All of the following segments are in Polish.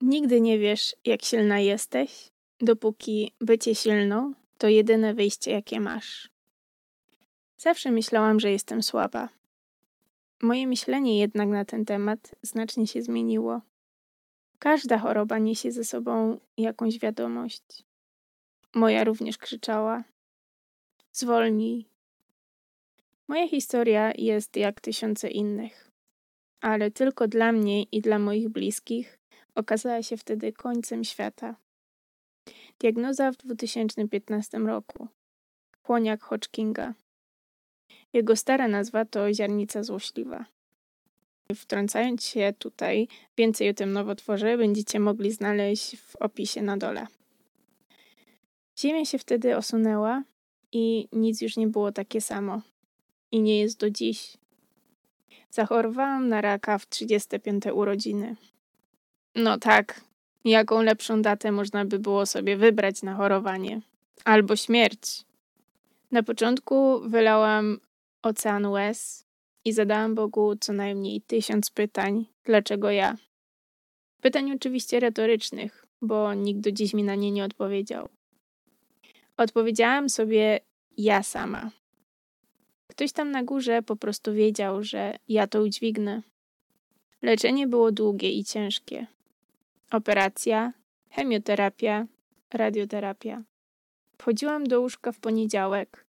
Nigdy nie wiesz, jak silna jesteś, dopóki bycie silną to jedyne wyjście, jakie masz. Zawsze myślałam, że jestem słaba. Moje myślenie jednak na ten temat znacznie się zmieniło. Każda choroba niesie ze sobą jakąś wiadomość. Moja również krzyczała: Zwolnij. Moja historia jest jak tysiące innych, ale tylko dla mnie i dla moich bliskich okazała się wtedy końcem świata. Diagnoza w 2015 roku. Chłoniak Hodgkinga. Jego stara nazwa to ziarnica złośliwa. Wtrącając się tutaj, więcej o tym nowotworze będziecie mogli znaleźć w opisie na dole. Ziemia się wtedy osunęła i nic już nie było takie samo. I nie jest do dziś. Zachorowałam na raka w 35 urodziny. No tak, jaką lepszą datę można by było sobie wybrać na chorowanie? Albo śmierć. Na początku wylałam ocean łez i zadałam Bogu co najmniej tysiąc pytań, dlaczego ja. Pytań oczywiście retorycznych, bo nikt do dziś mi na nie nie odpowiedział. Odpowiedziałam sobie ja sama. Ktoś tam na górze po prostu wiedział, że ja to udźwignę. Leczenie było długie i ciężkie. Operacja, chemioterapia, radioterapia. Wchodziłam do łóżka w poniedziałek.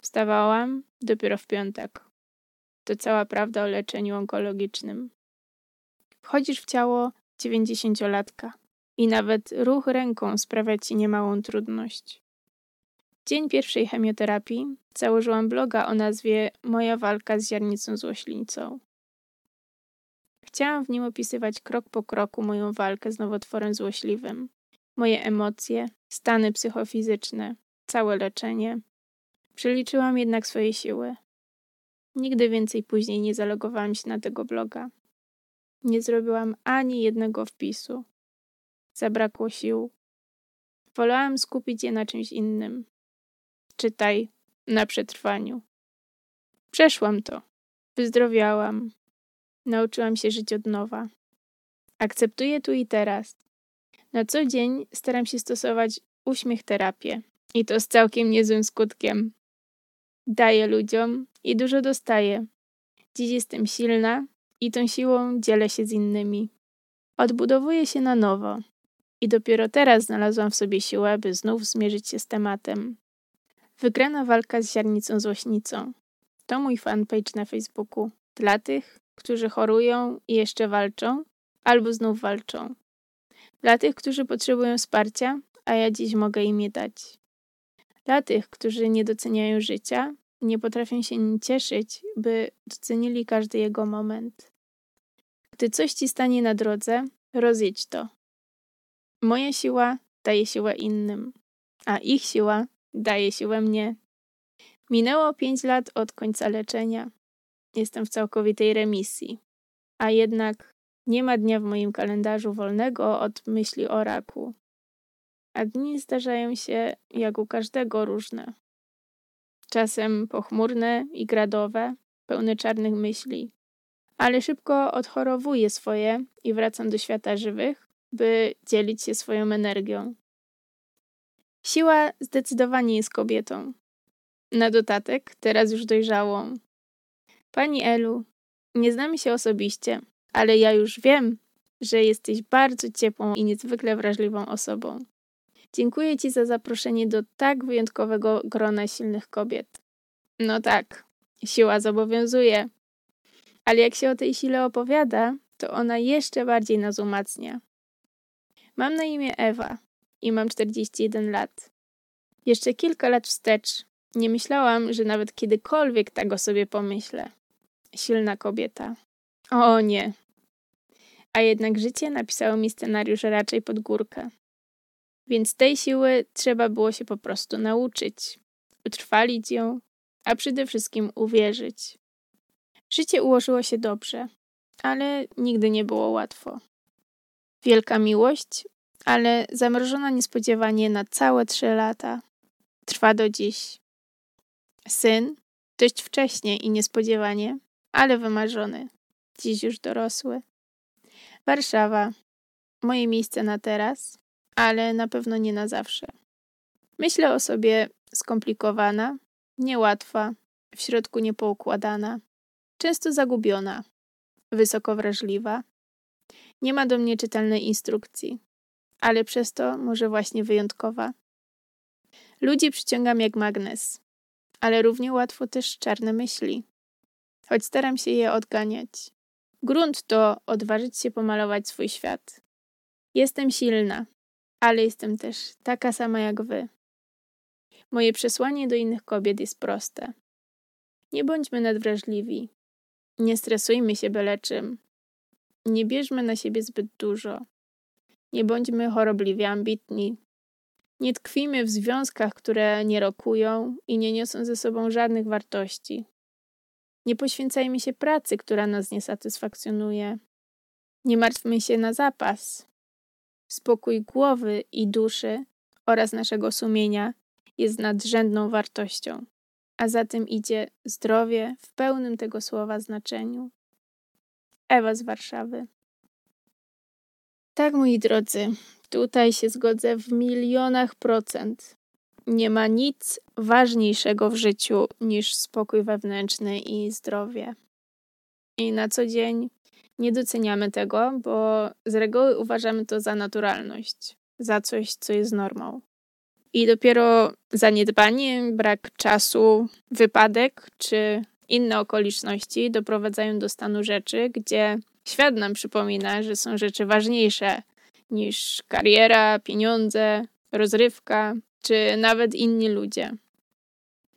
Wstawałam dopiero w piątek. To cała prawda o leczeniu onkologicznym. Wchodzisz w ciało dziewięćdziesięciolatka i nawet ruch ręką sprawia ci niemałą trudność. Dzień pierwszej chemioterapii założyłam bloga o nazwie Moja walka z ziarnicą złoślińcą. Chciałam w nim opisywać krok po kroku moją walkę z nowotworem złośliwym, moje emocje, stany psychofizyczne, całe leczenie. Przeliczyłam jednak swoje siły. Nigdy więcej później nie zalogowałam się na tego bloga. Nie zrobiłam ani jednego wpisu. Zabrakło sił. Wolałam skupić je na czymś innym. Czytaj na przetrwaniu. Przeszłam to. Wyzdrowiałam. Nauczyłam się żyć od nowa. Akceptuję tu i teraz. Na co dzień staram się stosować uśmiech terapię. I to z całkiem niezłym skutkiem. Daję ludziom i dużo dostaję. Dziś jestem silna i tą siłą dzielę się z innymi. Odbudowuję się na nowo. I dopiero teraz znalazłam w sobie siłę, by znów zmierzyć się z tematem. Wygrana walka z ziarnicą złośnicą. To mój fanpage na Facebooku. Dla tych, którzy chorują i jeszcze walczą, albo znów walczą. Dla tych, którzy potrzebują wsparcia, a ja dziś mogę im je dać. Dla tych, którzy nie doceniają życia, nie potrafią się nim cieszyć, by docenili każdy jego moment. Gdy coś ci stanie na drodze, rozjedź to. Moja siła daje siłę innym, a ich siła daje siłę mnie. Minęło pięć lat od końca leczenia. Jestem w całkowitej remisji. A jednak nie ma dnia w moim kalendarzu wolnego od myśli o raku. A dni zdarzają się, jak u każdego, różne. Czasem pochmurne i gradowe, pełne czarnych myśli. Ale szybko odchorowuję swoje i wracam do świata żywych, by dzielić się swoją energią. Siła zdecydowanie jest kobietą. Na dodatek, teraz już dojrzałą. Pani Elu, nie znamy się osobiście, ale ja już wiem, że jesteś bardzo ciepłą i niezwykle wrażliwą osobą. Dziękuję Ci za zaproszenie do tak wyjątkowego grona silnych kobiet. No tak, siła zobowiązuje. Ale jak się o tej sile opowiada, to ona jeszcze bardziej nas umacnia. Mam na imię Ewa i mam 41 lat. Jeszcze kilka lat wstecz nie myślałam, że nawet kiedykolwiek tak o sobie pomyślę. Silna kobieta. O nie. A jednak życie napisało mi scenariusz raczej pod górkę. Więc tej siły trzeba było się po prostu nauczyć, utrwalić ją, a przede wszystkim uwierzyć. Życie ułożyło się dobrze, ale nigdy nie było łatwo. Wielka miłość, ale zamrożona niespodziewanie na całe trzy lata. Trwa do dziś. Syn, dość wcześnie i niespodziewanie, ale wymarzony, dziś już dorosły. Warszawa, moje miejsce na teraz, ale na pewno nie na zawsze. Myślę o sobie skomplikowana, niełatwa, w środku niepoukładana, często zagubiona, wysoko wrażliwa. Nie ma do mnie czytelnej instrukcji, ale przez to może właśnie wyjątkowa. Ludzi przyciągam jak magnes, ale równie łatwo też czarne myśli, choć staram się je odganiać. Grunt to odważyć się pomalować swój świat. Jestem silna, ale jestem też taka sama jak wy. Moje przesłanie do innych kobiet jest proste. Nie bądźmy nadwrażliwi. Nie stresujmy się byle. Nie bierzmy na siebie zbyt dużo. Nie bądźmy chorobliwie ambitni. Nie tkwimy w związkach, które nie rokują i nie niosą ze sobą żadnych wartości. Nie poświęcajmy się pracy, która nas nie satysfakcjonuje. Nie martwmy się na zapas. Spokój głowy i duszy oraz naszego sumienia jest nadrzędną wartością, a za tym idzie zdrowie w pełnym tego słowa znaczeniu. Ewa z Warszawy. Tak, moi drodzy, tutaj się zgodzę w milionach procent. Nie ma nic ważniejszego w życiu niż spokój wewnętrzny i zdrowie. I na co dzień nie doceniamy tego, bo z reguły uważamy to za naturalność, za coś, co jest normą. I dopiero zaniedbanie, brak czasu, wypadek czy inne okoliczności doprowadzają do stanu rzeczy, gdzie świat nam przypomina, że są rzeczy ważniejsze niż kariera, pieniądze, rozrywka czy nawet inni ludzie.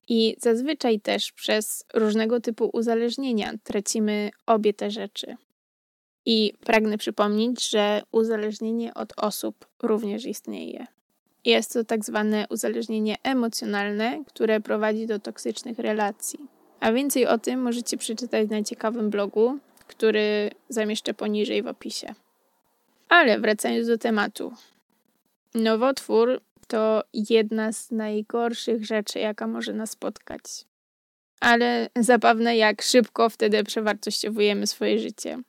I zazwyczaj też przez różnego typu uzależnienia tracimy obie te rzeczy. I pragnę przypomnieć, że uzależnienie od osób również istnieje. Jest to tak zwane uzależnienie emocjonalne, które prowadzi do toksycznych relacji. A więcej o tym możecie przeczytać na ciekawym blogu, który zamieszczę poniżej w opisie. Ale wracając do tematu. Nowotwór to jedna z najgorszych rzeczy, jaka może nas spotkać. Ale zabawne, jak szybko wtedy przewartościowujemy swoje życie.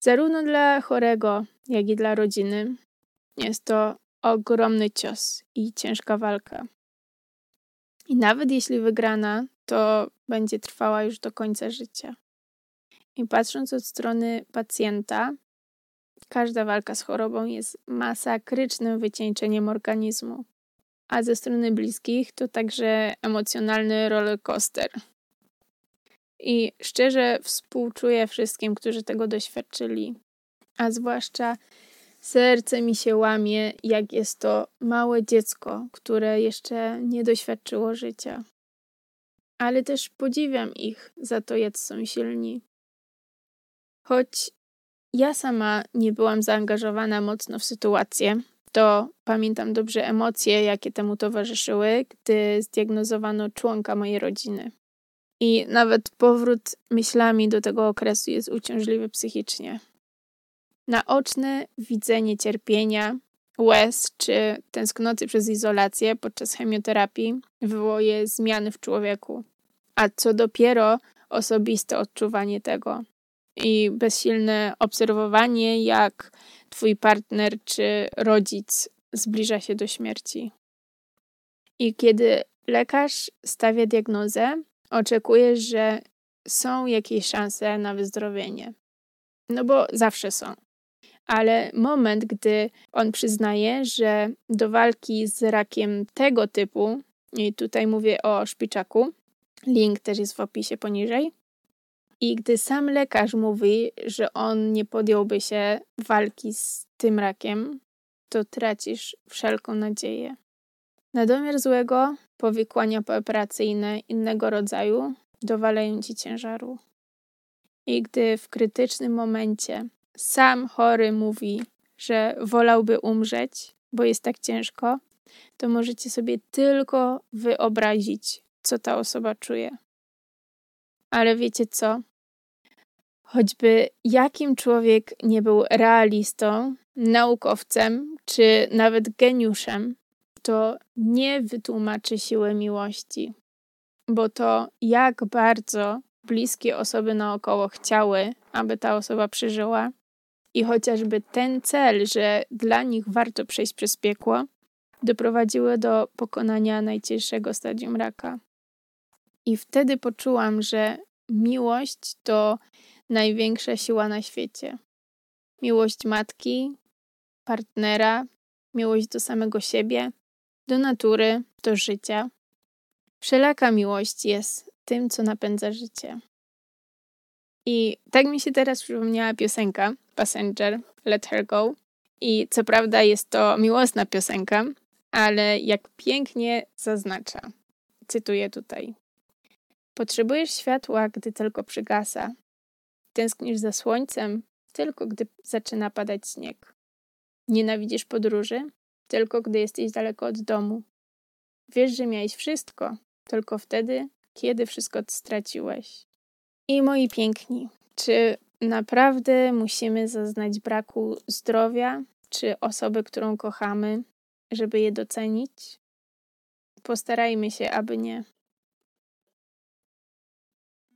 Zarówno dla chorego, jak i dla rodziny jest to ogromny cios i ciężka walka. I nawet jeśli wygrana, to będzie trwała już do końca życia. I patrząc od strony pacjenta, każda walka z chorobą jest masakrycznym wycieńczeniem organizmu. A ze strony bliskich to także emocjonalny rollercoaster. I szczerze współczuję wszystkim, którzy tego doświadczyli, a zwłaszcza Serce mi się łamie, jak jest to małe dziecko, które jeszcze nie doświadczyło życia. Ale też podziwiam ich za to, jak są silni. Choć ja sama nie byłam zaangażowana mocno w sytuację, to pamiętam dobrze emocje, jakie temu towarzyszyły, gdy zdiagnozowano członka mojej rodziny. I nawet powrót myślami do tego okresu jest uciążliwy psychicznie. Naoczne widzenie cierpienia, łez czy tęsknoty przez izolację podczas chemioterapii wywołuje zmiany w człowieku, a co dopiero osobiste odczuwanie tego i bezsilne obserwowanie, jak twój partner czy rodzic zbliża się do śmierci. I kiedy lekarz stawia diagnozę, oczekujesz, że są jakieś szanse na wyzdrowienie. No bo zawsze są ale moment, gdy on przyznaje, że do walki z rakiem tego typu, i tutaj mówię o szpiczaku, link też jest w opisie poniżej, i gdy sam lekarz mówi, że on nie podjąłby się walki z tym rakiem, to tracisz wszelką nadzieję. Na domiar złego powikłania pooperacyjne innego rodzaju dowalają ci ciężaru. I gdy w krytycznym momencie sam chory mówi, że wolałby umrzeć, bo jest tak ciężko, to możecie sobie tylko wyobrazić, co ta osoba czuje. Ale wiecie co? Choćby jakim człowiek nie był realistą, naukowcem czy nawet geniuszem, to nie wytłumaczy siły miłości, bo to jak bardzo bliskie osoby naokoło chciały, aby ta osoba przeżyła, I chociażby ten cel, że dla nich warto przejść przez piekło, doprowadziły do pokonania najcięższego stadium raka. I wtedy poczułam, że miłość to największa siła na świecie. Miłość matki, partnera, miłość do samego siebie, do natury, do życia. Wszelaka miłość jest tym, co napędza życie. I tak mi się teraz przypomniała piosenka Passenger, Let Her Go. I co prawda jest to miłosna piosenka, ale jak pięknie zaznacza. Cytuję tutaj. Potrzebujesz światła, gdy tylko przygasa. Tęsknisz za słońcem, tylko gdy zaczyna padać śnieg. Nienawidzisz podróży, tylko gdy jesteś daleko od domu. Wiesz, że miałeś wszystko, tylko wtedy, kiedy wszystko straciłeś. I moi piękni, czy naprawdę musimy zaznać braku zdrowia, czy osoby, którą kochamy, żeby je docenić? Postarajmy się, aby nie.